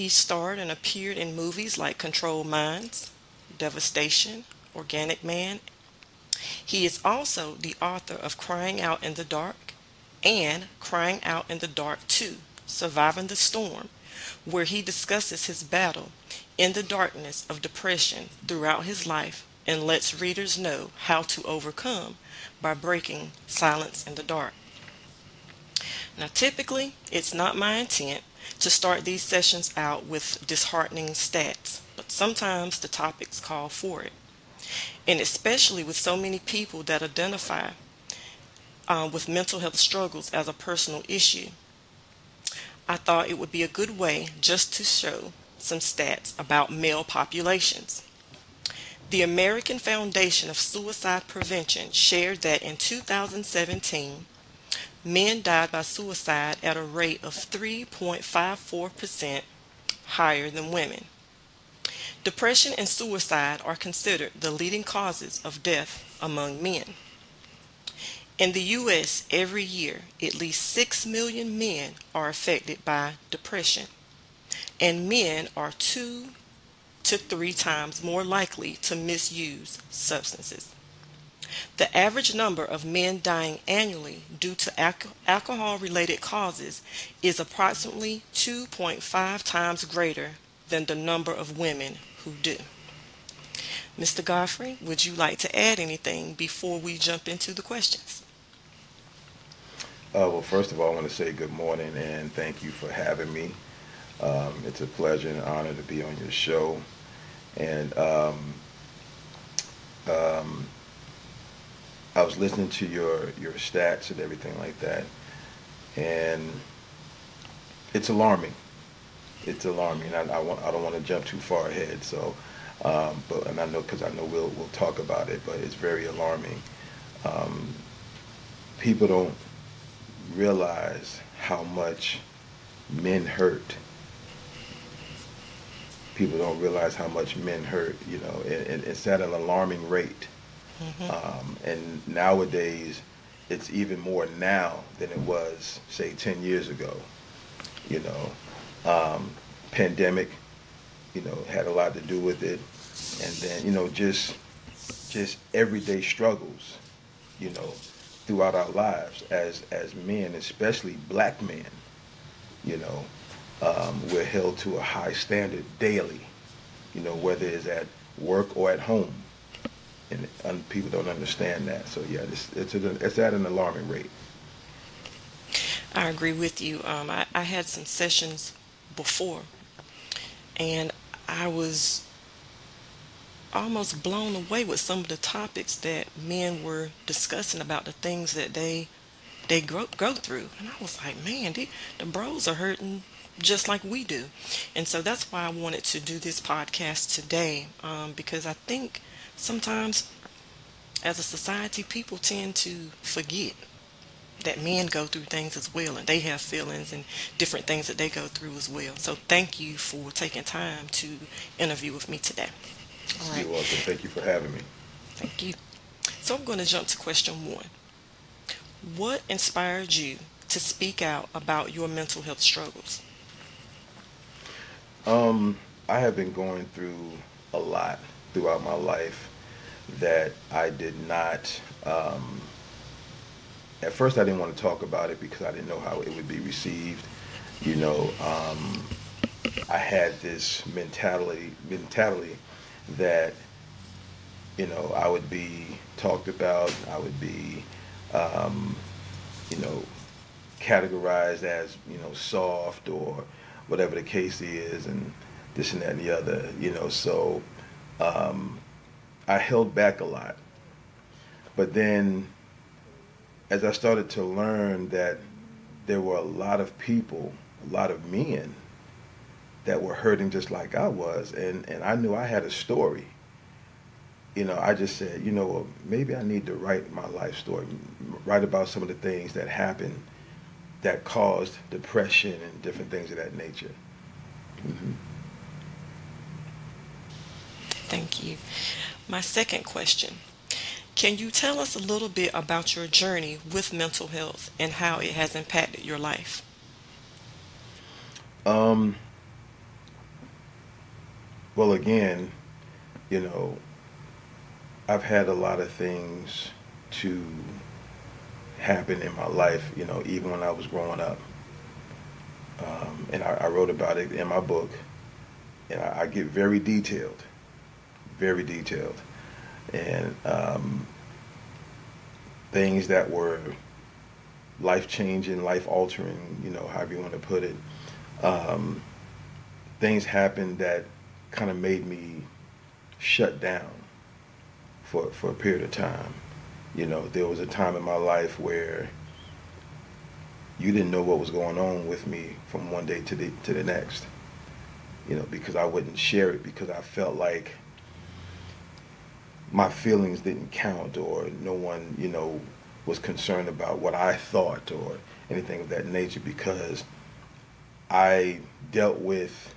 He starred and appeared in movies like Controlled Minds, Devastation, Organic Man. He is also the author of Crying Out in the Dark and Crying Out in the Dark 2, Surviving the Storm, where he discusses his battle in the darkness of depression throughout his life and lets readers know how to overcome by breaking silence in the dark. Now, typically, it's not my intent to start these sessions out with disheartening stats, but sometimes the topics call for it. And especially with so many people that identify uh, with mental health struggles as a personal issue, I thought it would be a good way just to show some stats about male populations. The American Foundation of Suicide Prevention shared that in 2017, men died by suicide at a rate of 3.54% higher than women. Depression and suicide are considered the leading causes of death among men. In the U.S., every year, at least 6 million men are affected by depression, and men are two to three times more likely to misuse substances. The average number of men dying annually due to alcohol related causes is approximately 2.5 times greater than the number of women who do. Mr. Godfrey, would you like to add anything before we jump into the questions? Uh, well, first of all, I want to say good morning and thank you for having me. Um, it's a pleasure and honor to be on your show. And um, um, I was listening to your your stats and everything like that, and it's alarming. It's alarming. I, I want I don't want to jump too far ahead. So, um, but and I know because I know we'll we'll talk about it, but it's very alarming. Um, people don't realize how much men hurt. People don't realize how much men hurt. You know, and, and it's at an alarming rate. Mm-hmm. Um, and nowadays, it's even more now than it was, say, 10 years ago. You know, um, pandemic, you know, had a lot to do with it. And then, you know, just just everyday struggles, you know, throughout our lives as as men, especially black men. You know, um, we're held to a high standard daily. You know, whether it's at work or at home and, people don't understand that. So yeah, it's it's, a, it's at an alarming rate. I agree with you. Um, I, I had some sessions before, and I was almost blown away with some of the topics that men were discussing about the things that they they go, go through. And I was like, man, the bros are hurting just like we do. And so that's why I wanted to do this podcast today um, because I think sometimes as a society people tend to forget that men go through things as well and they have feelings and different things that they go through as well. So thank you for taking time to interview with me today. All right. you're welcome. Thank you for having me. Thank you. So i'm going to jump to question one. What inspired you to speak out about your mental health struggles? Um i have been going through a lot throughout my life that I did not. Um, at first, I didn't want to talk about it because I didn't know how it would be received. You know, um, I had this mentality mentality that you know I would be talked about. I would be, um, you know, categorized as you know soft or whatever the case is, and this and that and the other. You know, so um, I held back a lot. But then, as I started to learn that there were a lot of people, a lot of men that were hurting just like I was, and, and I knew I had a story. You know, I just said, you know, well, maybe I need to write my life story, write about some of the things that happened that caused depression and different things of that nature. Mm-hmm. Thank you. My second question Can you tell us a little bit about your journey with mental health and how it has impacted your life? Um, Well, again, you know, I've had a lot of things to happen in my life, you know, even when I was growing up. Um, and I, I, wrote about it in my book. And I, I get very detailed, very detailed. And um, things that were life changing, life altering, you know, however you want to put it. Um, things happened that kind of made me shut down for, for a period of time. You know, there was a time in my life where you didn't know what was going on with me from one day to the to the next. You know, because I wouldn't share it because I felt like my feelings didn't count or no one, you know, was concerned about what I thought or anything of that nature because I dealt with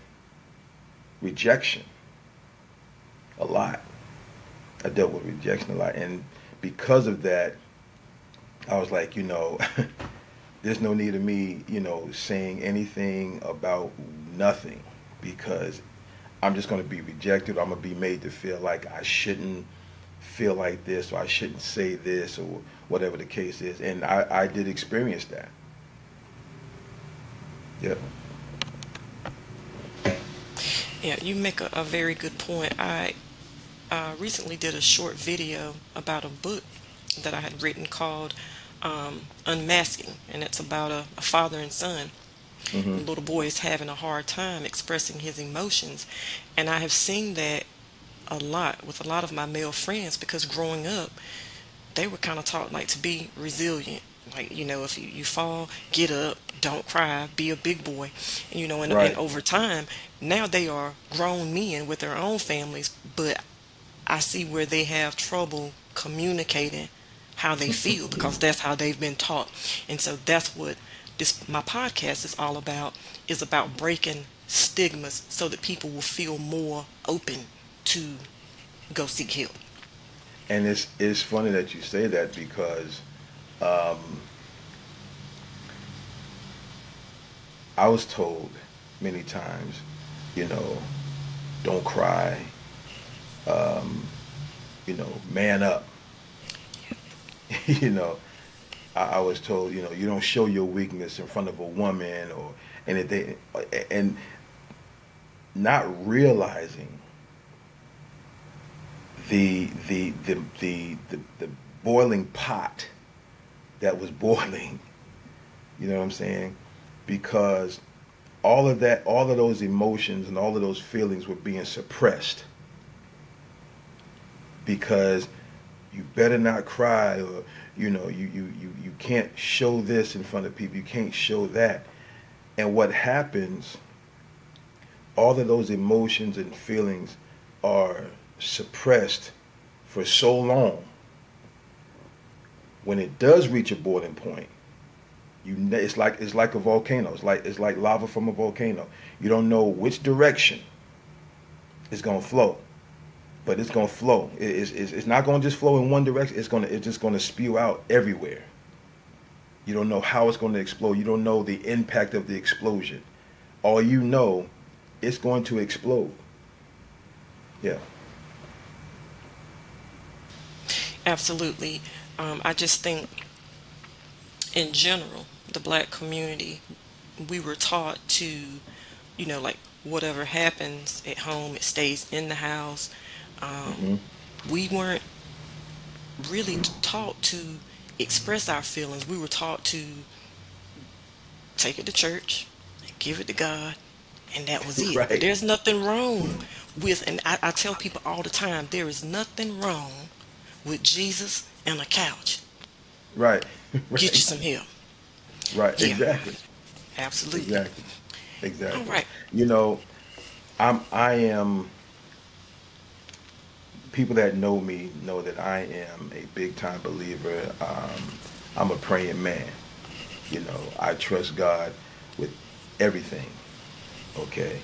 rejection a lot. I dealt with rejection a lot. And because of that, I was like, you know, there's no need of me, you know, saying anything about nothing because I'm just going to be rejected. I'm going to be made to feel like I shouldn't feel like this or I shouldn't say this or whatever the case is. And I, I did experience that. Yeah. Yeah, you make a, a very good point. I uh, recently did a short video about a book that I had written called um, Unmasking, and it's about a, a father and son. Mm-hmm. The little boy is having a hard time expressing his emotions, and I have seen that a lot with a lot of my male friends because growing up, they were kind of taught like to be resilient. Like you know, if you, you fall, get up, don't cry, be a big boy. And, you know, and, right. and over time, now they are grown men with their own families, but I see where they have trouble communicating how they feel because that's how they've been taught. And so that's what this my podcast is all about is about breaking stigmas so that people will feel more open to go seek help. And it's it's funny that you say that because um, I was told many times, you know, don't cry, um, you know, man up. you know, I, I, was told, you know, you don't show your weakness in front of a woman or anything, and not realizing the the the the the, the boiling pot that was boiling. You know what I'm saying? Because all of that, all of those emotions and all of those feelings were being suppressed because you better not cry or you know you, you you you can't show this in front of people you can't show that and what happens all of those emotions and feelings are suppressed for so long when it does reach a boiling point you it's like it's like a volcano it's like it's like lava from a volcano you don't know which direction it's to flow but it's gonna flow. It's, it's, it's not gonna just flow in one direction. It's gonna it's just gonna spew out everywhere. You don't know how it's gonna explode. You don't know the impact of the explosion. All you know, it's going to explode. Yeah. Absolutely. Um, I just think, in general, the black community, we were taught to, you know, like whatever happens at home, it stays in the house um, mm-hmm. We weren't really taught to express our feelings. We were taught to take it to church, give it to God, and that was it. Right. There's nothing wrong with, and I, I, tell people all the time, there is nothing wrong with Jesus and a couch. Right. right. Get you some help. Right. Yeah. Exactly. Absolutely. Exactly. Exactly. All right. You know, I'm. I am people that know me know that I am a big time believer. Um, I'm a praying man. You know, I trust God with everything. Okay.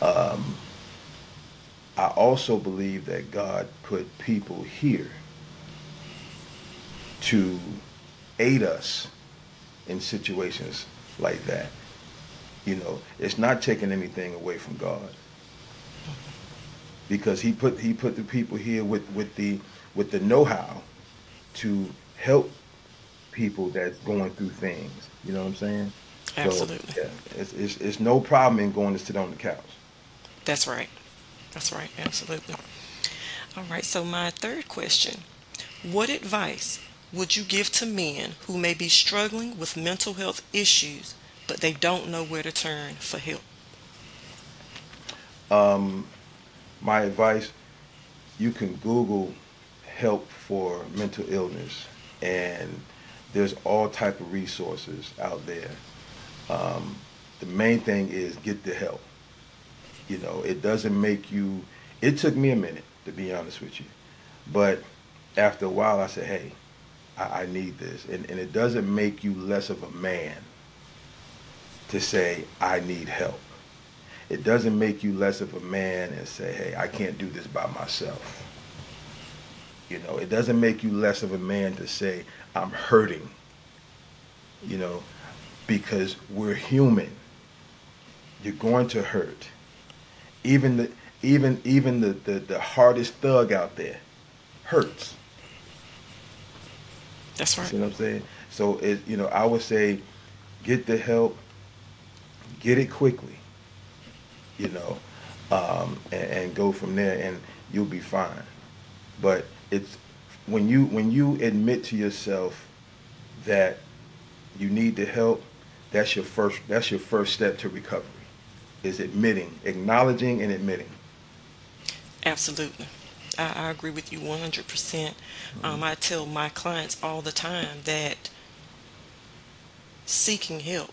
Um, I also believe that God put people here to aid us in situations like that. You know, it's not taking anything away from God. because he put he put the people here with with the with the know-how to help people that's going through things. You know what I'm saying? Absolutely. So, yeah, it's, it's, it's no problem in going to sit on the couch. That's right. That's right. Absolutely. All right. So, my third question What advice would you give to men who may be struggling with mental health issues, but they don't know where to turn for help? Um, my advice you can Google help for mental illness, and there's all type of resources out there. Um, the main thing is get the help. You know, it doesn't make you. It took me a minute to be honest with you, but after a while, I said, "Hey, I, I need this," and, and it doesn't make you less of a man to say, "I need help." It doesn't make you less of a man and say, "Hey, I can't do this by myself." You know, it doesn't make you less of a man to say, "I'm hurting." You know, because we're human. You're going to hurt. Even the even even the, the, the hardest thug out there hurts. That's right. You know what I'm saying? So it you know, I would say get the help, get it quickly, you know, um, and, and go from there and you'll be fine. But it's when you when you admit to yourself that you need the help, that's your first that's your first step to recovery. Is admitting, acknowledging and admitting. Absolutely. I, I agree with you 100%. percent um, I tell my clients all the time that seeking help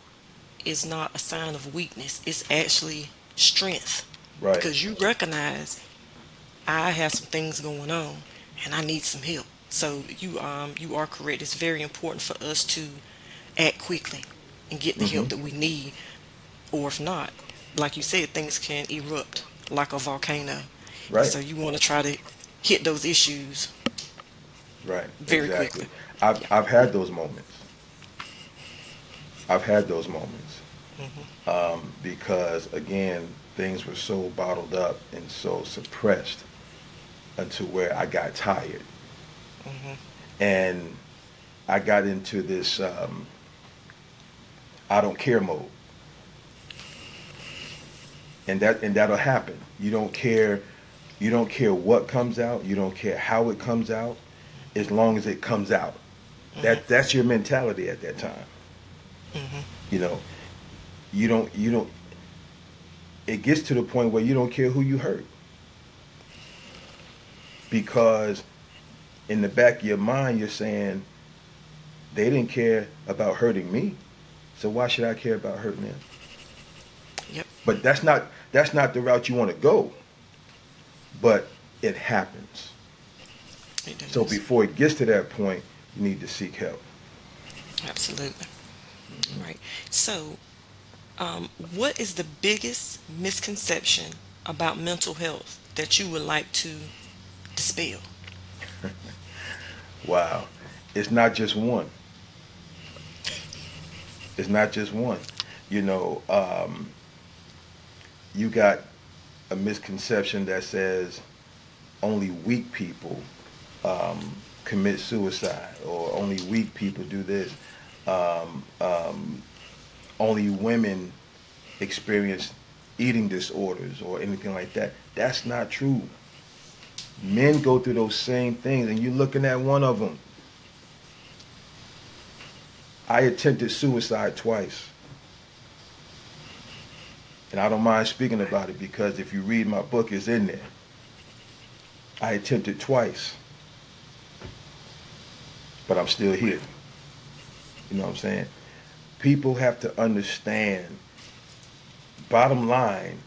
is not a sign of weakness, it's actually strength. Right. Because you recognize I have some things going on and I need some help. So you um you are correct. It's very important for us to act quickly and get the help that we need. Or if not, like you said, things can erupt like a volcano. Right. So you want to try to hit those issues. Right. Very exactly. quickly. I've I've had those moments. I've had those moments. Um, because again, things were so bottled up and so suppressed until where I got tired. And I got into this um, I don't care mode. And that and that'll happen. You don't care you don't care what comes out, you don't care how it comes out, as long as it comes out. That mm-hmm. that's your mentality at that time. Mm-hmm. You know, you don't you don't it gets to the point where you don't care who you hurt. Because in the back of your mind you're saying they didn't care about hurting me. So why should I care about hurting them? Yep. But that's not that's not the route you want to go. But it happens. It. So before it gets to that point, you need to seek help. Absolutely. Right. So, um, what is the biggest misconception about mental health that you would like to dispel? Wow. It's not just one. It's not just one. You know, um, you got a misconception that says only weak people um, commit suicide or only weak people do this. Um, um, only women experience eating disorders or anything like that. That's not true. Men go through those same things, and you're looking at one of them. I attempted suicide twice. And I don't mind speaking about it because if you read my book, it's in there. I attempted twice. But I'm still here. You know what I'm saying? People have to understand, bottom line,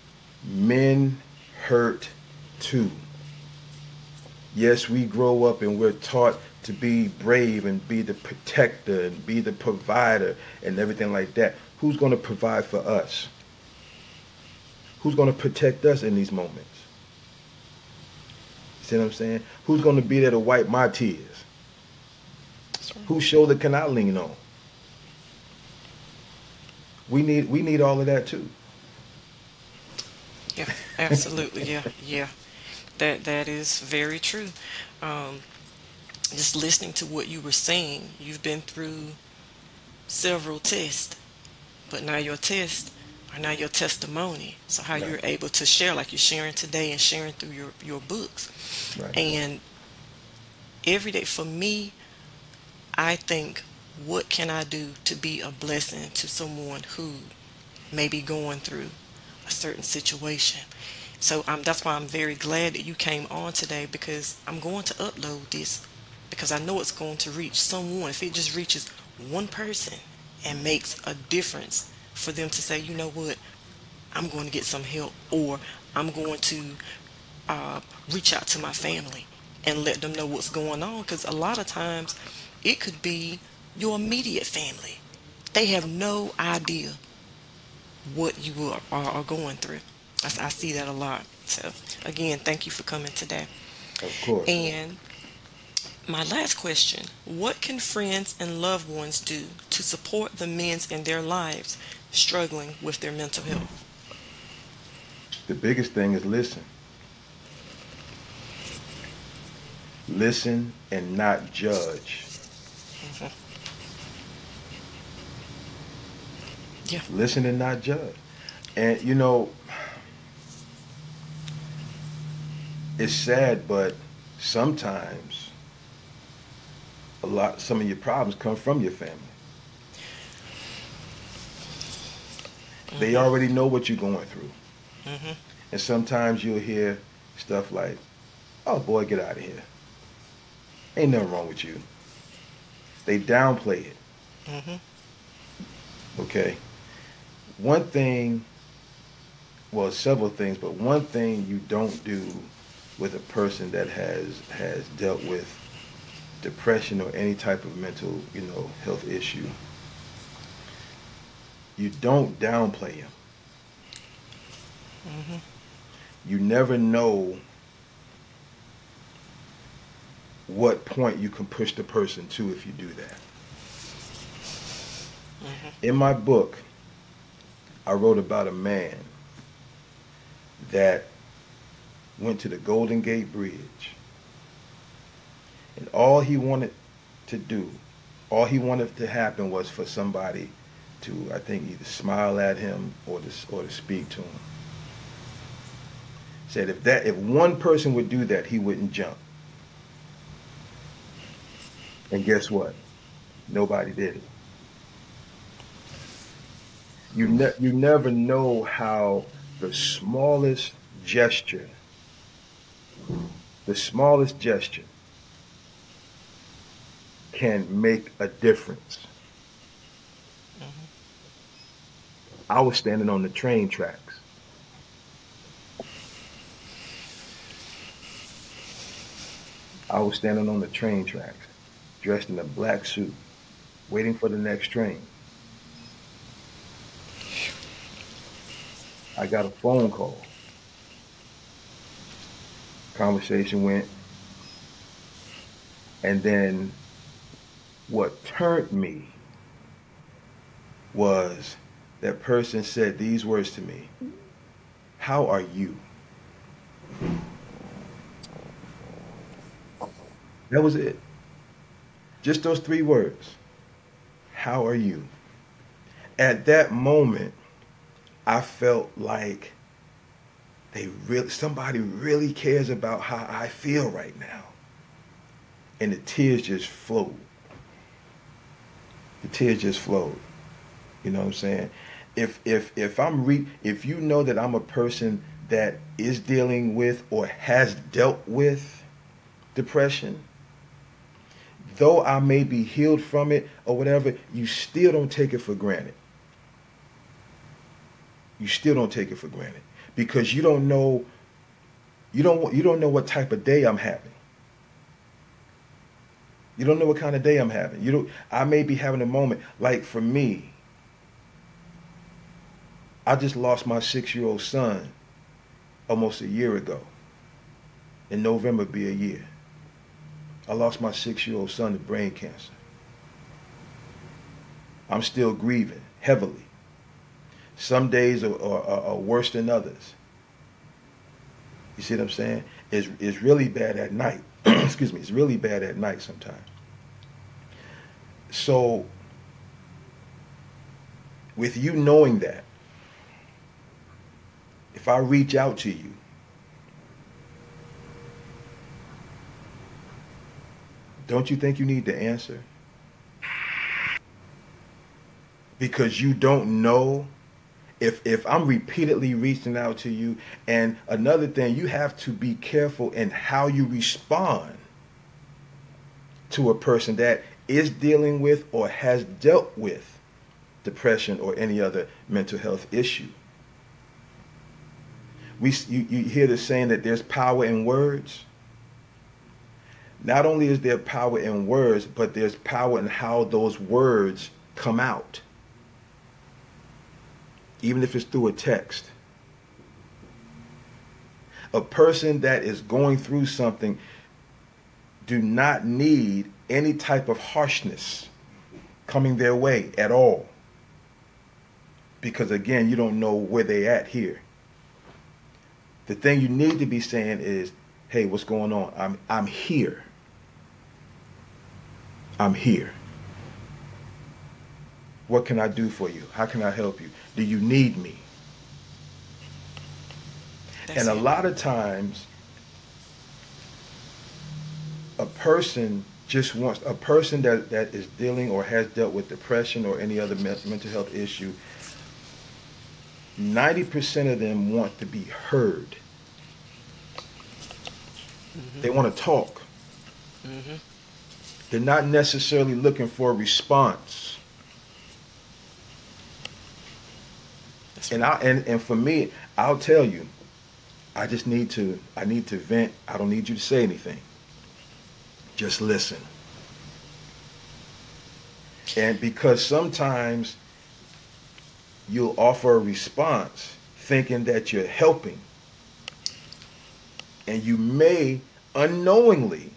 men hurt too. Yes, we grow up and we're taught to be brave and be the protector and be the provider and everything like that. Who's going to provide for us? Who's going to protect us in these moments? You See what I'm saying? Who's going to be there to wipe my tears? Right. Whose shoulder can I lean on? We need we need all of that too. Yeah, absolutely. Yeah, yeah. That that is very true. Um, just listening to what you were saying, you've been through several tests, but now your tests are now your testimony. So how Right. you're able to share, like you're sharing today and sharing through your your books, Right. and every day for me, I think, what can I do to be a blessing to someone who may be going through a certain situation? So um, that's why I'm very glad that you came on today because I'm going to upload this because I know it's going to reach someone. If it just reaches one person and makes a difference for them to say, you know what, I'm going to get some help or I'm going to uh, reach out to my family and let them know what's going on because a lot of times it could be your immediate family. They have no idea what you are, are, are going through. I, I see that a lot. So, again, thank you for coming today. Of course. And my last question What can friends and loved ones do to support the men in their lives struggling with their mental health? The biggest thing is listen. Listen and not judge. Yeah. Listen and not judge. And you know, it's sad, but sometimes a lot some of your problems come from your family. They already know what you're going through. hmm And sometimes you'll hear stuff like, oh boy, get out of here. Ain't nothing wrong with you. They downplay it, hmm okay? One thing, well, several things, but one thing you don't do with a person that has has dealt with depression or any type of mental, you know, health issue, you don't downplay them. hmm you never know what point you can push the person to if you do that. hmm In my book, I wrote about a man that went to the Golden Gate Bridge. And all he wanted to do, all he wanted to happen was for somebody to, I think, either smile at him or to, or to speak to him. Said if that if one person would do that, he wouldn't jump. And guess what? Nobody did it. You ne- you never know how the smallest gesture, the smallest gesture, can make a difference. I was standing on the train tracks. I was standing on the train tracks, dressed in a black suit, waiting for the next train. I got a phone call. Conversation went. And then what turned me was that person said these words to me How are you? That was it. Just those three words. How are you? At that moment, I felt like they really somebody really cares about how I feel right now. And the tears just flowed. The tears just flowed. You know what I'm saying? If if if I'm re if you know that I'm a person that is dealing with or has dealt with depression, though I may be healed from it or whatever, you still don't take it for granted. You still don't take it for granted because you don't know you don't you don't know what type of day I'm having. You don't know what kind of day I'm having. You don't I may be having a moment like for me I just lost my 6-year-old son almost a year ago. In November be a year. I lost my 6-year-old son to brain cancer. I'm still grieving heavily. Some days are, are, are worse than others. You see what I'm saying? It's, is really bad at night. Excuse me. It's really bad at night sometimes. So, with you knowing that, if I reach out to you, don't you think you need to answer? Because you don't know if if I'm repeatedly reaching out to you and another thing you have to be careful in how you respond to a person that is dealing with or has dealt with depression or any other mental health issue. We you, you hear the saying that there's power in words. Not only is there power in words, but there's power in how those words come out even if it's through a text. A person that is going through something do not need any type of harshness coming their way at all. Because again, you don't know where they at here. The thing you need to be saying is, hey, what's going on? I'm I'm here. I'm here. What can I do for you? How can I help you? Do you need me? That's and a it. lot of times, a person just wants a person that, that is dealing or has dealt with depression or any other mental health issue 90% of them want to be heard mm-hmm. they want to talk mm-hmm. they're not necessarily looking for a response and I and, and for me, I'll tell you, I just need to I need to vent. I don't need you to say anything. Just listen. And because sometimes you'll offer a response thinking that you're helping. And you may unknowingly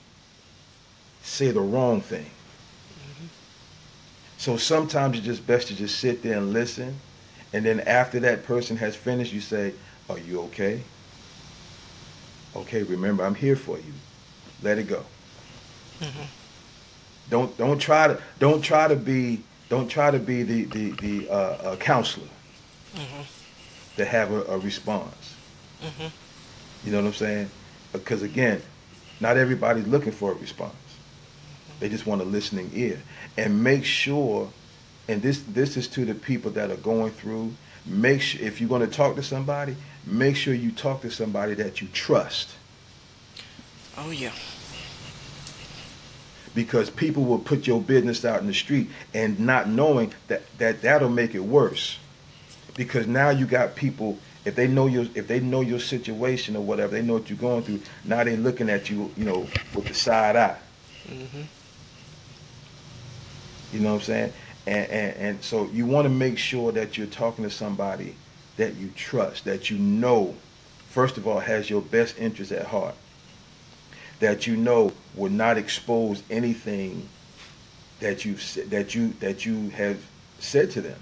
say the wrong thing. Mm-hmm. So sometimes it's just best to just sit there and listen and then after that person has finished, you say, Are you okay? Okay, remember, I'm here for you. Let it go. Mm-hmm. Don't don't try to don't try to be don't try to be the the the uh, counselor mm-hmm. to have a, a response. Mm-hmm. You know what I'm saying? Because again, not everybody's looking for a response. Mm-hmm. They just want a listening ear, and make sure and this this is to the people that are going through make sure if you're going to talk to somebody make sure you talk to somebody that you trust oh yeah because people will put your business out in the street and not knowing that, that that'll make it worse. Because now you got people if they know your if they know your situation or whatever they know what you're going through now they're looking at you you know with the side eye. Mm-hmm. you know what i'm saying? And, and, and so you want to make sure that you're talking to somebody that you trust, that you know, first of all, has your best interest at heart, that you know will not expose anything that you that you that you have said to them,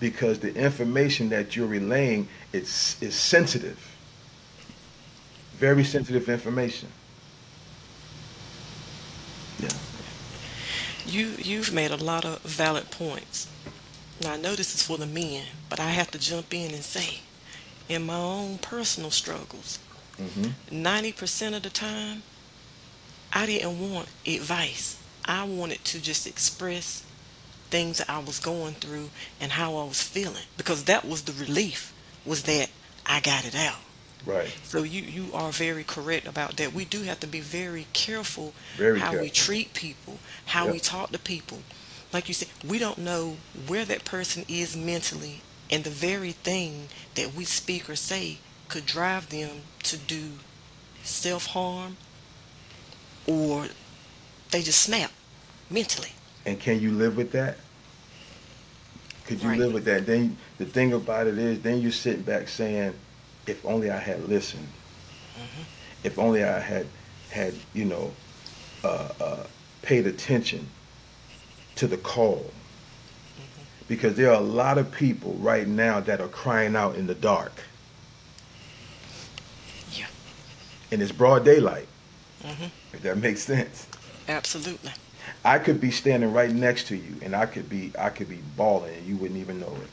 because the information that you're relaying is is sensitive, very sensitive information. Yeah you you've made a lot of valid points. Now I know this is for the men, but I have to jump in and say, in my own personal struggles, mm-hmm. 90% of the time, I didn't want advice. I wanted to just express things that I was going through and how I was feeling because that was the relief was that I got it out. Right. So you you are very correct about that. We do have to be very careful very how careful. we treat people, how yep. we talk to people. Like you said, we don't know where that person is mentally, and the very thing that we speak or say could drive them to do self harm, or they just snap mentally. And can you live with that? Could you right. live with that? Then the thing about it is, then you're sitting back saying if only I had listened. Mm-hmm. If only I had had you know uh, uh, paid attention to the call. Mm-hmm. Because there are a lot of people right now that are crying out in the dark. Yeah. and it's broad daylight. Mhm. If that makes sense. Absolutely. I could be standing right next to you, and I could be I could be bawling, and you wouldn't even know it.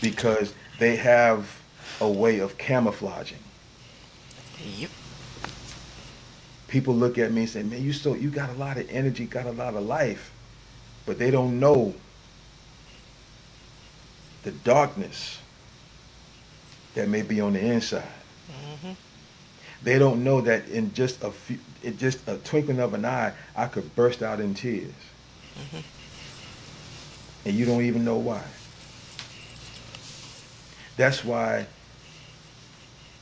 Because they have a way of camouflaging. Yep. People look at me and say, "Man, you so you got a lot of energy, got a lot of life," but they don't know the darkness that may be on the inside. hmm They don't know that in just a few, in just a twinkling of an eye, I could burst out in tears, Mhm. and you don't even know why. That's why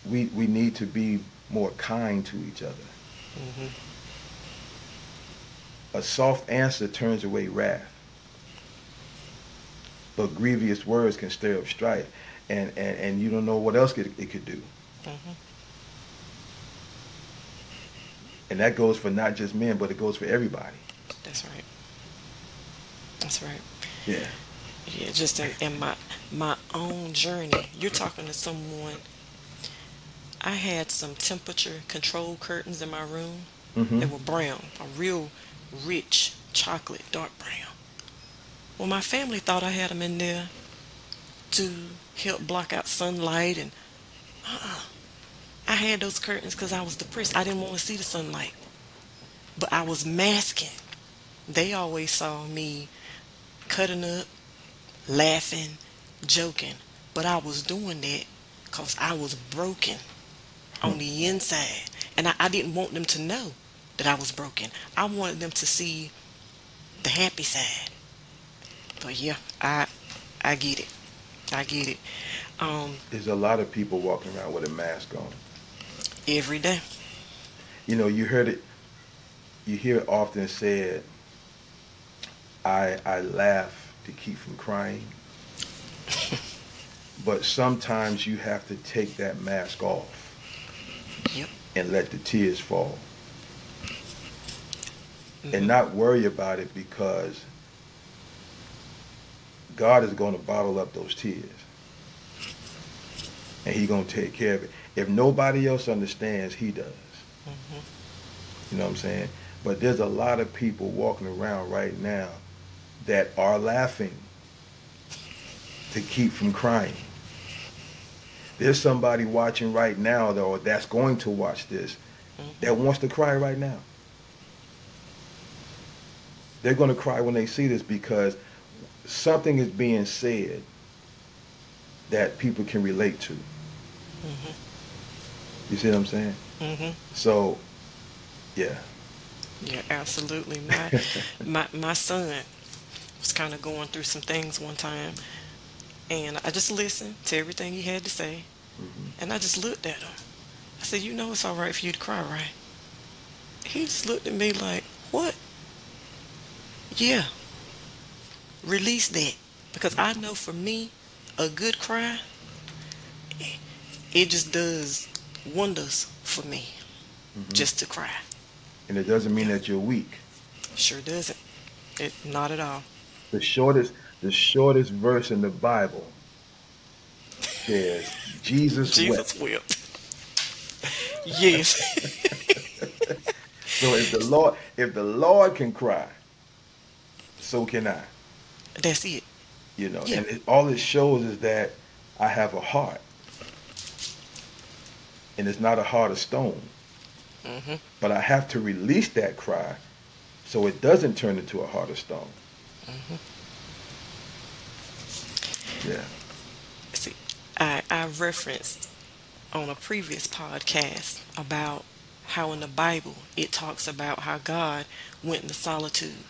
we we need to be more kind to each other. hmm A soft answer turns away wrath, but grievous words can stir up strife, and and, and you don't know what else it, it could do. hmm And that goes for not just men, but it goes for everybody. That's right. That's right. Yeah. Yeah, just in, in my my own journey. You're talking to someone. I had some temperature control curtains in my room. hmm They were brown, a real rich chocolate, dark brown. Well, my family thought I had them in there to help block out sunlight, and uh-uh. I had those curtains because I was depressed. I didn't want to see the sunlight, but I was masking. They always saw me cutting up, laughing, joking, but I was doing that because I was broken on the inside, and I, I didn't want them to know that I was broken. I wanted them to see the happy side. But yeah, I I get it. I get it. Um, There's a lot of people walking around with a mask on. Every day. You know, you heard it. You hear it often said, "I I laugh to keep from crying." but sometimes you have to take that mask off Yep. and let the tears fall, Mhm. and not worry about it because God is going to bottle up those tears, and He's going to take care of it. If nobody else understands, He does. Mhm. You know what I'm saying? But there's a lot of people walking around right now that are laughing to keep from crying. There's somebody watching right now, though, that's going to watch this that wants to cry right now. They're going to cry when they see this because something is being said that people can relate to. Mhm. You see what I'm saying? Mhm. So, yeah. Yeah, absolutely. My my my son was kind of going through some things one time, and I just listened to everything he had to say, Mhm. and I just looked at him. I said, "You know it's all right for you to cry, right?" He just looked at me like, "What?" Yeah. Release that because I know for me, a good cry, it just does wonders for me. Mm-hmm. Just to cry. And it doesn't mean that you're weak. Sure doesn't. It not at all. The shortest, the shortest verse in the Bible says Jesus, Jesus wept. wept. yes. So if the Lord, if the Lord can cry, so can I. That's it. You know, Yeah. and it, all it shows is that I have a heart, and it's not a heart of stone. hmm But I have to release that cry, so it doesn't turn into a heart of stone. Mm-hmm. Yeah. See, I, I referenced on a previous podcast about how in the Bible it talks about how God went into solitude.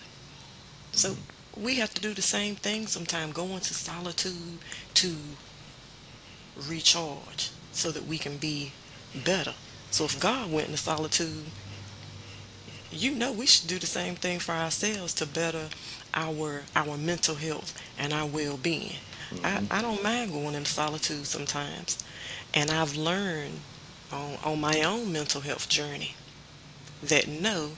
So we have to do the same thing sometime, go into solitude to recharge so that we can be better. So if God went into solitude, you know we should do the same thing for ourselves to better our our mental health and our well-being. I, mm-hmm. I don't mind going into solitude sometimes. And I've learned on, on my own mental health journey that no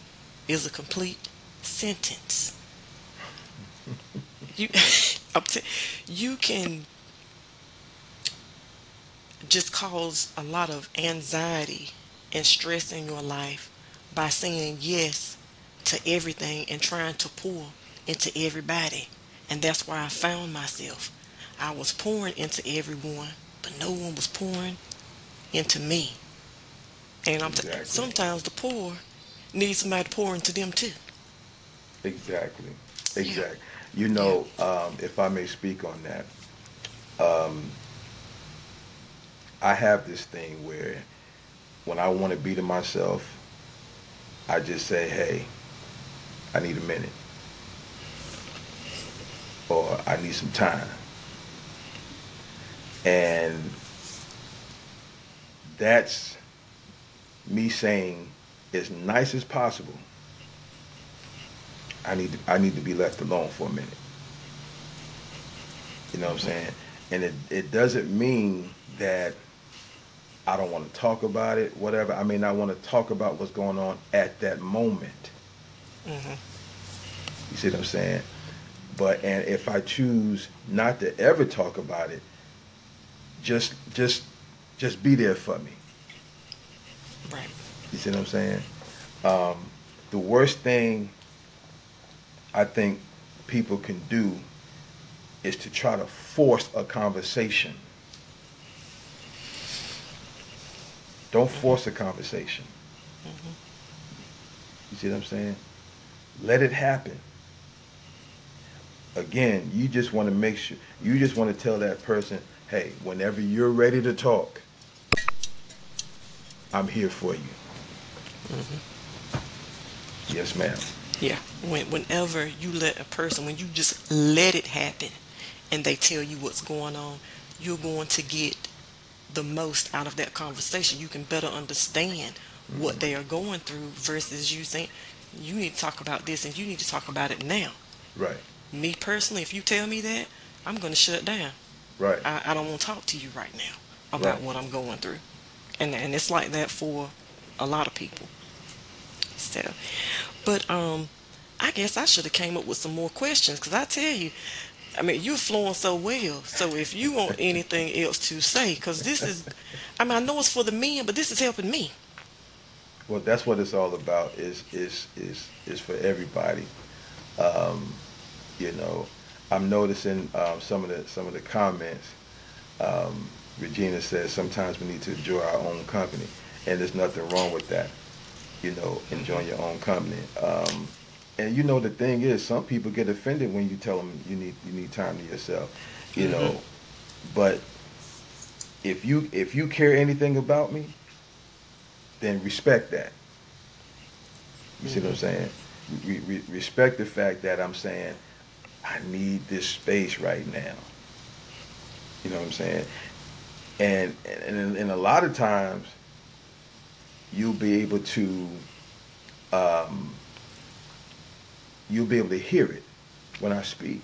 is a complete sentence. You, I'm t- you can just cause a lot of anxiety and stress in your life by saying yes to everything and trying to pour into everybody. And that's where I found myself. I was pouring into everyone, but no one was pouring into me. And I'm t- sometimes the poor need somebody to pour into them too. Exactly. Exactly. You know, um, if I may speak on that, um, I have this thing where when I want to be to myself, I just say, hey, I need a minute. Or I need some time. And that's me saying, as nice as possible, I need to, I need to be left alone for a minute. You know what I'm saying? And it, it doesn't mean that I don't want to talk about it, whatever. I may not want to talk about what's going on at that moment. hmm You see what I'm saying? But and if I choose not to ever talk about it, just just just be there for me. Right. You see what I'm saying? Um, the worst thing I think people can do is to try to force a conversation. Don't force a conversation. Mm-hmm. You see what I'm saying? Let it happen. Again, you just want to make sure, you just want to tell that person, hey, whenever you're ready to talk, I'm here for you. Mm-hmm. Yes, ma'am. Yeah. When, whenever you let a person, when you just let it happen and they tell you what's going on, you're going to get the most out of that conversation. You can better understand what they are going through versus you saying, you need to talk about this and you need to talk about it now. Right, Me personally, if you tell me that, I'm going to shut down. right. I, I don't want to talk to you right now about Right. what I'm going through. And and it's like that for a lot of people. So, but um, I guess I should have came up with some more questions because I tell you, I mean, you're flowing so well. So if you want anything else to say, because this is, I mean, I know it's for the men, but this is helping me. Well, that's what it's all about. Is is is is for everybody. Um, you know, I'm noticing um, some of the some of the comments. Um, Regina says sometimes we need to enjoy our own company, and there's nothing wrong with that. You know, enjoying your own company. And you know, the thing is, some people get offended when you tell them you need you need time to yourself. You know, but if you if you care anything about me, then respect that. You see what I'm saying? Re- re- respect the fact that I'm saying I need this space right now. You know what I'm saying? And and, and a lot of times you'll be able to um, you'll be able to hear it when I speak.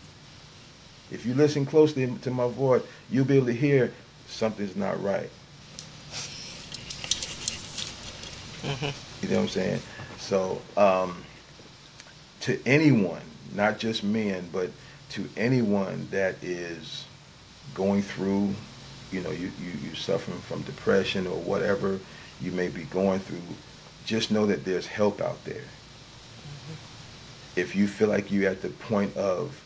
If you listen closely to my voice, you'll be able to hear something's not right. You know what I'm saying? So, um, to anyone, not just men, but to anyone that is going through, you know, you, you, you suffering from depression or whatever you may be going through, just know that there's help out there. If you feel like you're at the point of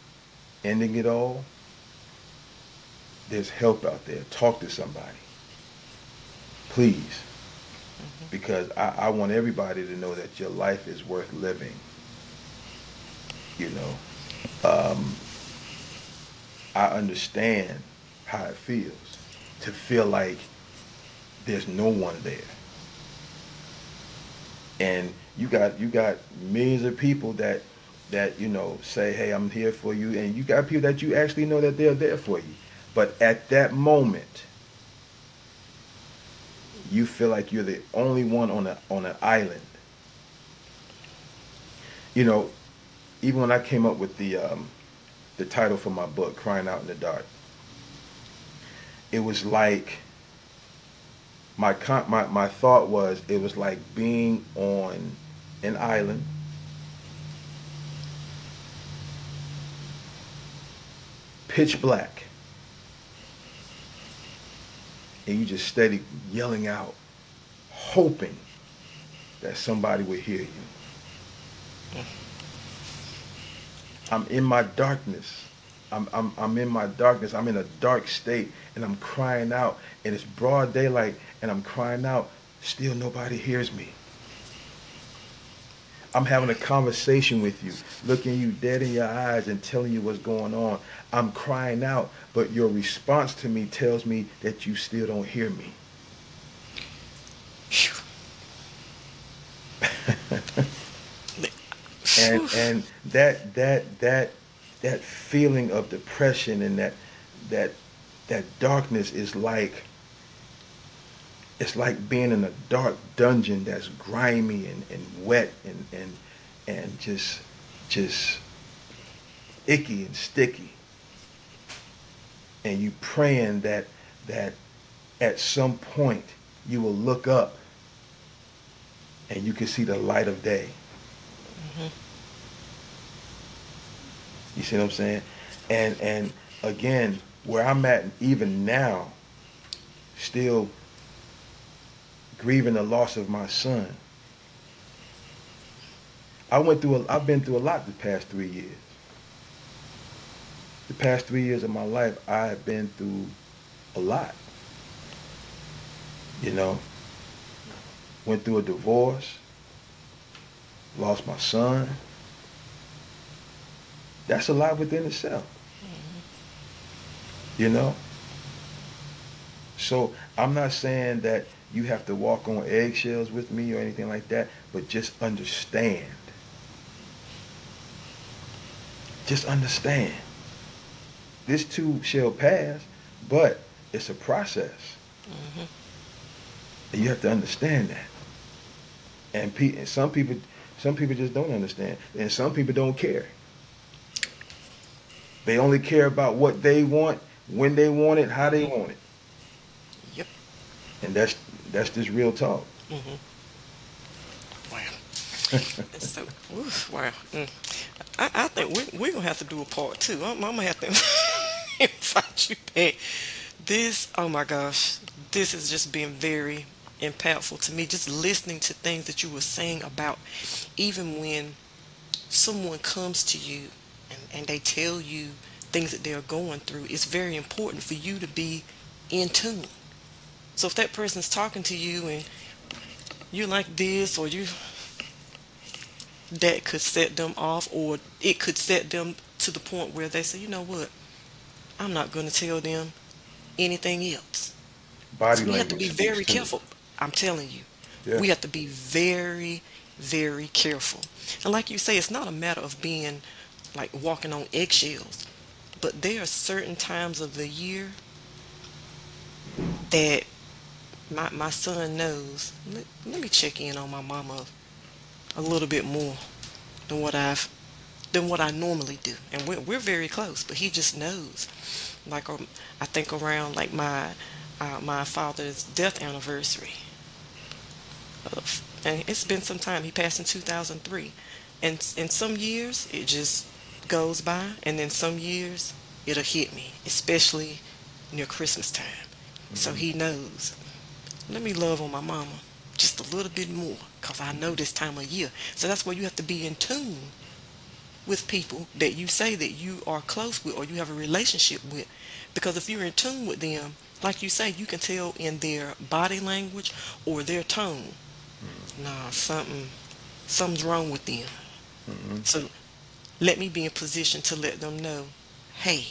ending it all, there's help out there. Talk to somebody. Please because I, I want everybody to know that your life is worth living. You know, um, I understand how it feels to feel like there's no one there, and you got you got millions of people that that you know say, "Hey, I'm here for you," and you got people that you actually know that they're there for you, but at that moment you feel like you're the only one on a on an island. You know, even when I came up with the um, the title for my book, "Crying Out in the Dark," it was like my my my thought was it was like being on an island. Pitch black. and you just steady yelling out, hoping that somebody would hear you. I'm in my darkness. I'm, I'm, I'm in my darkness. I'm in a dark state and I'm crying out and it's broad daylight and I'm crying out. Still nobody hears me. I'm having a conversation with you, looking you dead in your eyes and telling you what's going on. I'm crying out, but your response to me tells me that you still don't hear me. and and that that that that feeling of depression and that that that darkness is like it's like being in a dark dungeon that's grimy and, and wet and, and and just just icky and sticky. And you praying that that at some point you will look up and you can see the light of day. Mm-hmm. You see what I'm saying? And and again, where I'm at even now, still grieving the loss of my son. I went through a, I've been through a lot the past three years. The past three years of my life, I have been through a lot. You know, went through a divorce, lost my son. That's a lot within itself. You know? So I'm not saying that you have to walk on eggshells with me or anything like that, but just understand. Just understand. This too shall pass, but it's a process. Mm-hmm. And you have to understand that. And, pe- and some people, some people just don't understand, and some people don't care. They only care about what they want, when they want it, how they want it. Yep. And that's that's just real talk. Mm-hmm. Wow. so, oof, wow. Mm. I, I, think we're, we're going to have to do a part two. I'm, I'm going to have to invite you back. This, oh my gosh, this has just been very impactful to me. Just listening to things that you were saying about even when someone comes to you and, and they tell you things that they're going through, it's very important for you to be in tune. So if that person's talking to you and you're like this or you that could set them off or it could set them to the point where they say, you know what, I'm not going to tell them anything else. Body so we have to be very careful. I'm telling you. Yeah. We have to be very, very careful. And like you say, it's not a matter of being like walking on eggshells, but there are certain times of the year that my, my son knows. Let, let me check in on my mama a little bit more than what I've than what I normally do, and we're we're very close. But he just knows. Like um, I think around like my uh, my father's death anniversary. Of, and it's been some time. He passed in 2003, and in some years it just goes by, and then some years it'll hit me, especially near Christmas time. Mm-hmm. So he knows. Let me love on my mama just a little bit more because I know this time of year. So that's where you have to be in tune with people that you say that you are close with or you have a relationship with. Because if you're in tune with them, like you say, you can tell in their body language or their tone. Mm-hmm. Nah, something, something's wrong with them. Mm-hmm. So let me be in position to let them know, hey,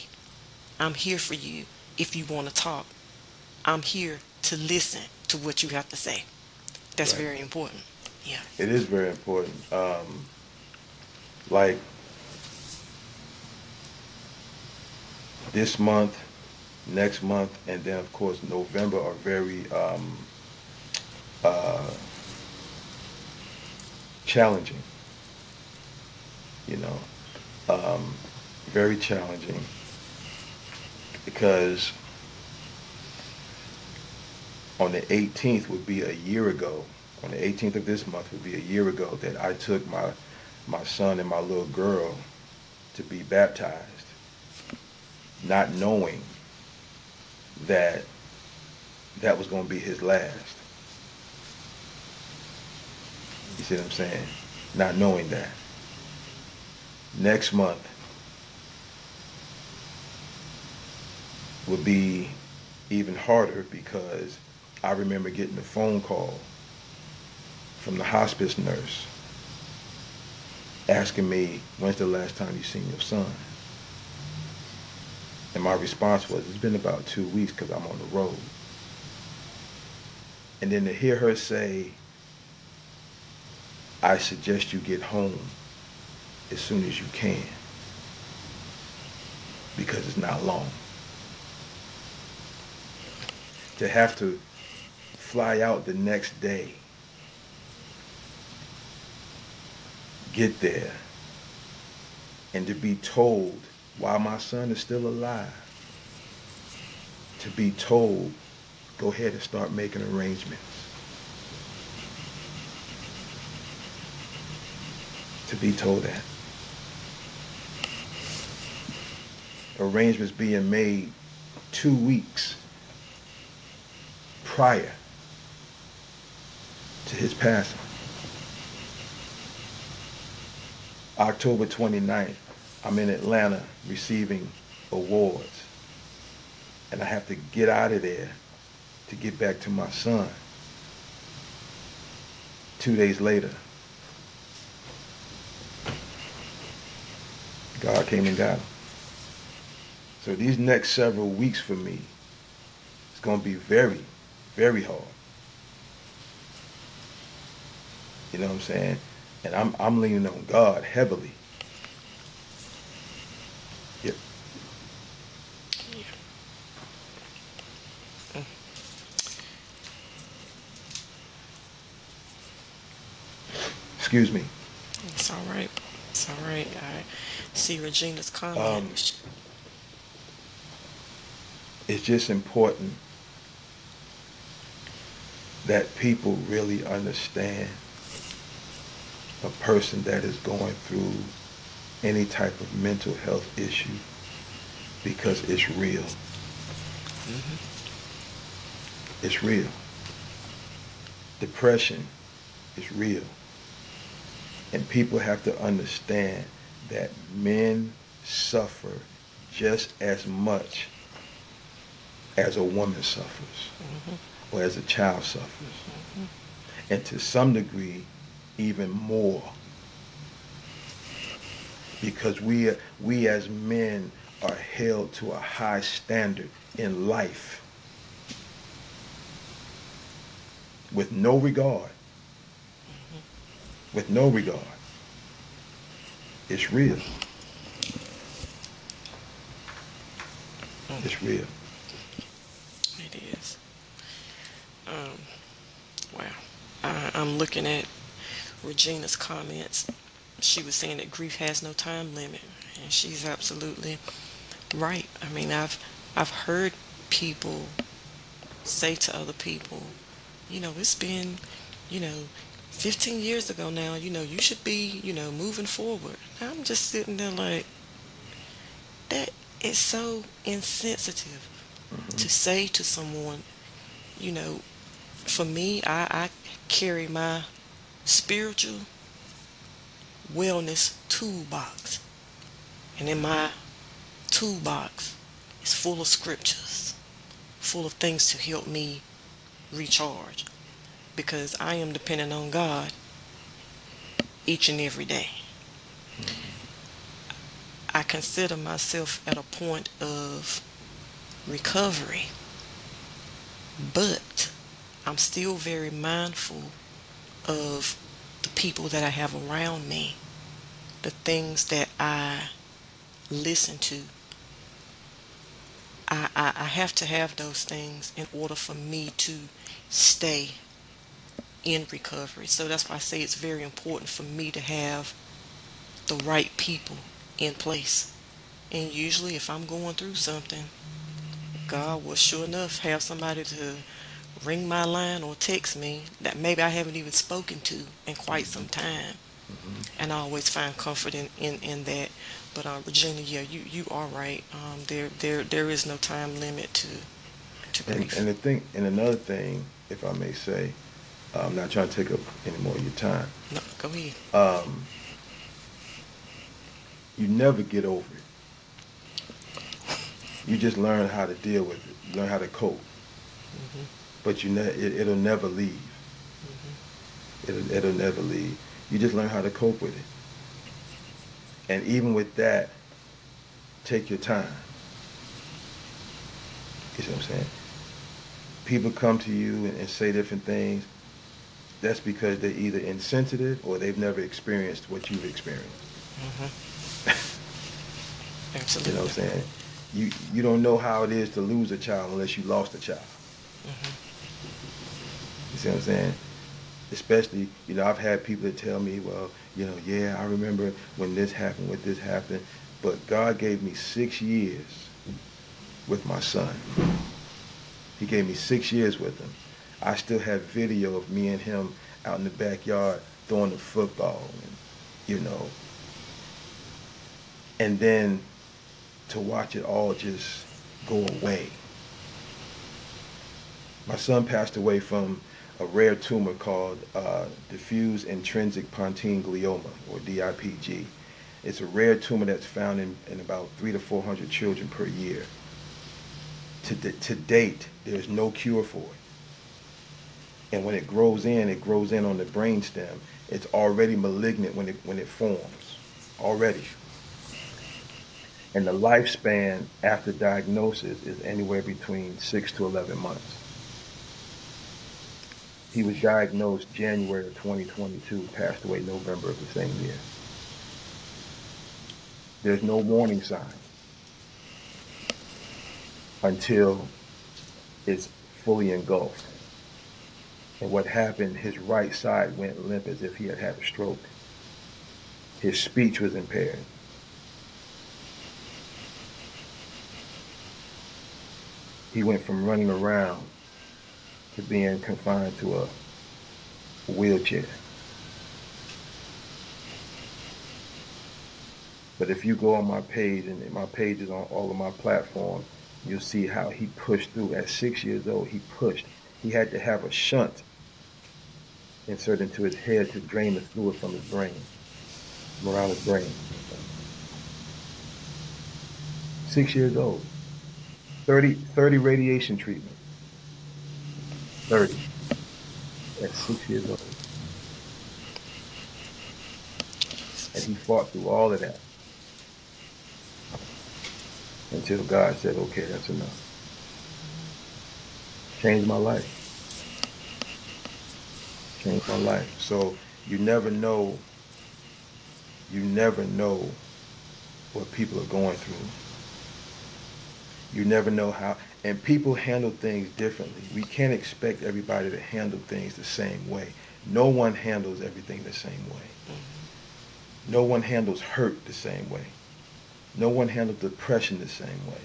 I'm here for you if you want to talk. I'm here to listen to what you have to say. That's right. very important. Yeah. It is very important. Um, like this month, next month, and then of course November are very um, uh, challenging. You know, um, very challenging because on the 18th would be a year ago. On the 18th of this month would be a year ago that I took my my son and my little girl to be baptized, not knowing that that was going to be his last. You see what I'm saying? Not knowing that. Next month would be even harder because I remember getting a phone call from the hospice nurse asking me, when's the last time you seen your son? And my response was, it's been about two weeks because I'm on the road. And then to hear her say, I suggest you get home as soon as you can because it's not long. To have to fly out the next day, get there, and to be told while my son is still alive, to be told, go ahead and start making arrangements. To be told that. Arrangements being made two weeks prior his passing. October 29th, I'm in Atlanta receiving awards. And I have to get out of there to get back to my son. Two days later, God came and got him. So these next several weeks for me, it's going to be very, very hard. You know what I'm saying? And I'm, I'm leaning on God heavily. Yep. Excuse me. It's all right. It's all right. I see Regina's comment. Um, it's just important that people really understand a person that is going through any type of mental health issue because it's real. Mhm. It's real. Depression is real. And people have to understand that men suffer just as much as a woman suffers Mhm. or as a child suffers. Mhm. And to some degree, even more. Because we, we as men are held to a high standard in life with no regard. With no regard. It's real. It's real. It is. Um, wow. I, I'm looking at Regina's comments. She was saying that grief has no time limit, and she's absolutely right. I mean, I've I've heard people say to other people, you know, it's been, you know, 15 years ago now. You know, you should be, you know, moving forward. I'm just sitting there like, that is so insensitive mm-hmm. to say to someone, you know, for me, I, I carry my spiritual wellness toolbox. And in my toolbox is full of scriptures, full of things to help me recharge. Because I am dependent on God each and every day. I consider myself at a point of recovery, but I'm still very mindful of the people that I have around me, the things that I listen to. I, I, I have to have those things in order for me to stay in recovery. So that's why I say it's very important for me to have the right people in place. And usually, if I'm going through something, God will sure enough have somebody to ring my line or text me that maybe I haven't even spoken to in quite some time. And I always find comfort in, in, in that. But uh, Regina, yeah, you, you are right. Um, there there there is no time limit to to And, grief. and the thing, and another thing, if I may say, I'm not trying to take up any more of your time. no, go ahead. Um, you never get over it. You just learn how to deal with it. Learn how to cope. hmm But you ne- it, it'll never leave. hmm It'll, it'll never leave. You just learn how to cope with it. And even with that, take your time. You see what I'm saying? People come to you and, and say different things. That's because they're either insensitive or they've never experienced what you've experienced. hmm You know what I'm saying? You you don't know how it is to lose a child unless you lost a child. hmm You see what I'm saying? Especially, you know, I've had people that tell me, well, you know, yeah, I remember when this happened, when this happened, but God gave me six years with my son. He gave me six years with him. I still have video of me and him out in the backyard throwing the football, and, you know. And then to watch it all just go away. My son passed away from a rare tumor called uh, diffuse intrinsic pontine glioma, or DIPG. It's a rare tumor that's found in, in about three to 400 children per year. To, to date, there's no cure for it. And when it grows in, it grows in on the brainstem. It's already malignant when it, when it forms, already. And the lifespan after diagnosis is anywhere between six to 11 months. He was diagnosed January of 2022, passed away November of the same year. There's no warning sign until it's fully engulfed. And what happened, his right side went limp as if he had had a stroke. His speech was impaired. He went from running around to being confined to a wheelchair. But if you go on my page, and my page is on all of my platforms, you'll see how he pushed through. At six years old, he pushed. He had to have a shunt inserted into his head to drain the fluid from his brain, around his brain. Six years old. 30, 30 radiation treatment. 30. At six years old. And he fought through all of that. Until God said, okay, that's enough. Changed my life. Changed my life. So you never know, you never know what people are going through. You never know how, and people handle things differently. We can't expect everybody to handle things the same way. No one handles everything the same way. No one handles hurt the same way. No one handles depression the same way.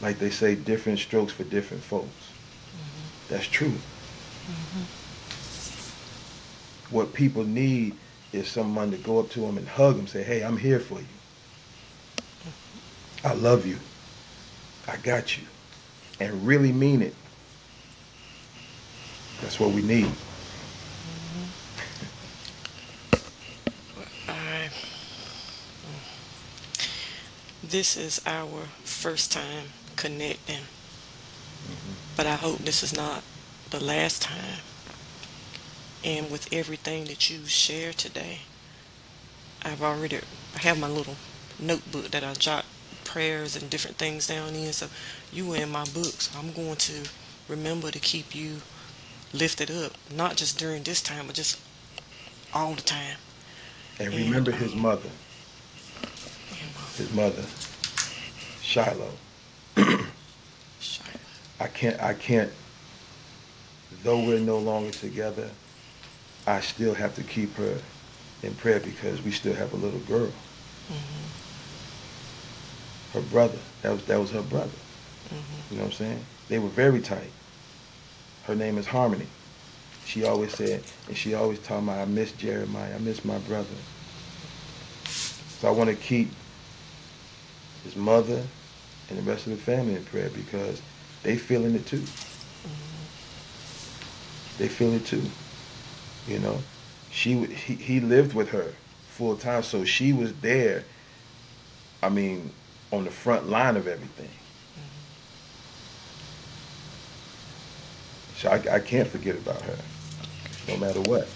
Like they say, different strokes for different folks. Mm-hmm. That's true. Mm-hmm. What people need is someone to go up to them and hug them, say, hey, I'm here for you. Mm-hmm. I love you. I got you. And really mean it. That's what we need. I, this is our first time connecting, but I hope this is not the last time. And with everything that you shared today, I've already I have my little notebook that I jot prayers and different things down in. So you were in my book, so I'm going to remember to keep you lifted up, not just during this time, but just all the time. And And, remember his mother, his mother, Shiloh. Shiloh. I can't, I can't, though we're no longer together, I still have to keep her in prayer because we still have a little girl. Mhm, Her brother, that was, that was her brother. mhm, You know what I'm saying? They were very tight. Her name is Harmony. She always said, and she always told me, I miss Jeremiah, I miss my brother. So I want to keep his mother and the rest of the family in prayer because they feeling it too. They feel it too. You know, she he, he lived with her full time, so she was there. I mean, on the front line of everything. So I, I can't forget about her, no matter what.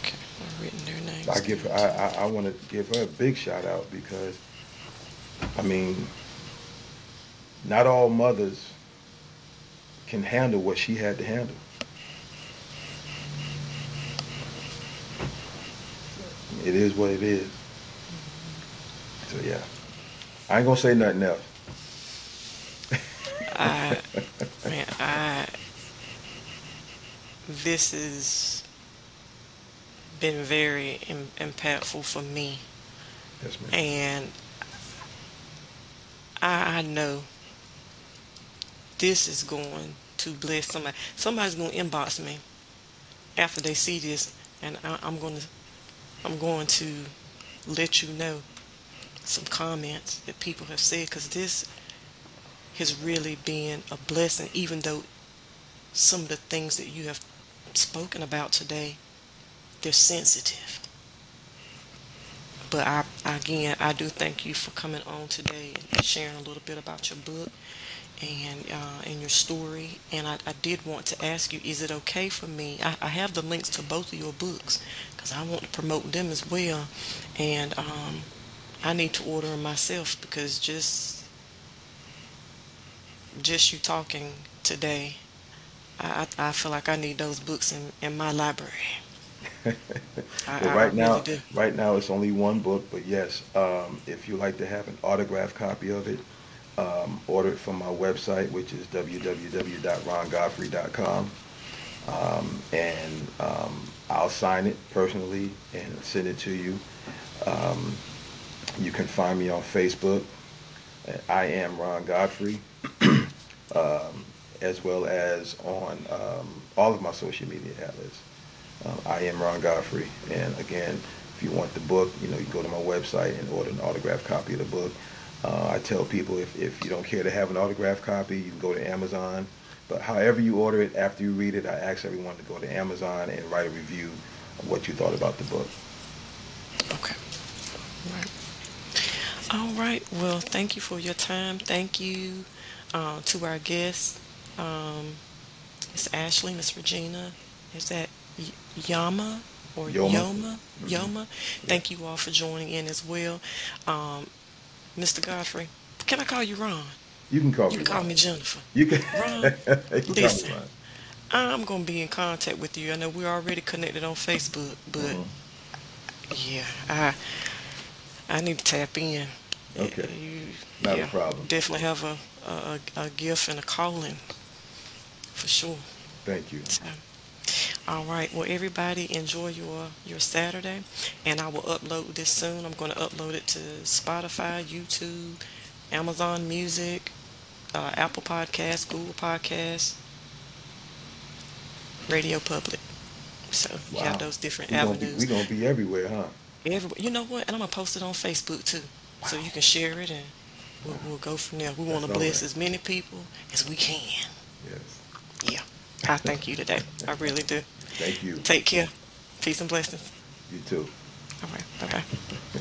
Okay, I've written their names. I give her. I, I, I want to give her a big shout out because, I mean, not all mothers can handle what she had to handle. It is what it is. So yeah, I ain't gonna say nothing else. I, man, I, this has been very Im- impactful for me. yes, ma'am. And I, I know this is going to bless somebody. Somebody's going to inbox me after they see this, and I, I'm going to, I'm going to let you know some comments that people have said because this has really been a blessing, even though some of the things that you have spoken about today, they're sensitive. But I, again, I do thank you for coming on today and sharing a little bit about your book and uh, and your story. And I, I did want to ask you, is it okay for me? I, I have the links to both of your books because I want to promote them as well. And um, I need to order them myself because just just you talking today, I, I I feel like I need those books in, in my library. I- Well, I right now, really right now it's only one book, but yes, um, if you like to have an autographed copy of it, um, order it from my website, which is www.rongodfrey.com. Um, and um, I'll sign it personally and send it to you. You can find me on Facebook. I am Ron Godfrey, um, as well as on um, all of my social media outlets. Um, I am Ron Godfrey, and again, if you want the book, you know, you go to my website and order an autographed copy of the book. Uh, I tell people if, if you don't care to have an autographed copy, you can go to Amazon. But however you order it, after you read it, I ask everyone to go to Amazon and write a review of what you thought about the book. Okay. All right. All right. Well, thank you for your time. Thank you uh, to our guests, um, Miss Ashley, Miss Regina. Is that Y- Yama or Yoma. Yoma? Yoma. Thank you all for joining in as well. Um, Mr. Godfrey, can I call you Ron? You can call You me. can call Ron. me Jennifer. You can. Ron, you can call me listen. Ron. I'm going to be in contact with you. I know we're already connected on Facebook, but Mhm. yeah, I I need to tap in. Okay. You, Not a problem. Definitely have a, a a gift and a calling, for sure. Thank you. So, all right. Well, everybody enjoy your your Saturday, and I will upload this soon. I'm going to upload it to Spotify, YouTube, Amazon Music, uh, Apple Podcasts, Google Podcasts, Radio Public. So you have those different We're gonna, be, avenues. we gonna be everywhere, huh? Everybody, you know what? And I'm gonna post it on Facebook too, so you can share it, and we'll, we'll go from there. We want to That's all bless right. as many people as we can. Yes. Yeah, I thank you today. I really do. Thank you. Take care. Peace and blessings. You too. All right. Bye bye.